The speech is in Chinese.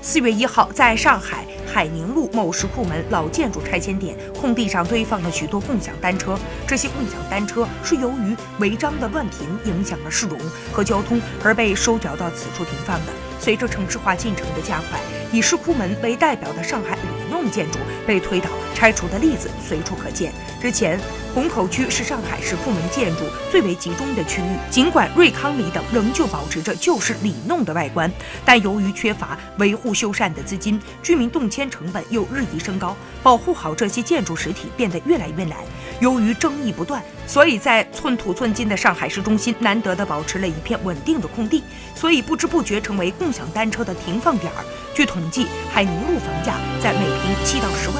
四月一号，在上海海宁路某石库门老建筑拆迁点空地上堆放了许多共享单车。这些共享单车是由于违章的乱停影响了市容和交通而被收缴到此处停放的。随着城市化进程的加快，以石库门为代表的上海里弄建筑被推倒、拆除的例子随处可见。之前，虹口区是上海石库门建筑最为集中的区域。尽管瑞康里等仍旧保持着旧式里弄的外观，但由于缺乏维护修缮的资金，居民动迁成本又日益升高，保护好这些建筑实体变得越来越难。由于争议不断，所以在寸土寸金的上海市中心难得的保持了一片稳定的空地，所以不知不觉成为共共享单车的停放点儿。据统计，海宁路房价在每平七到十万。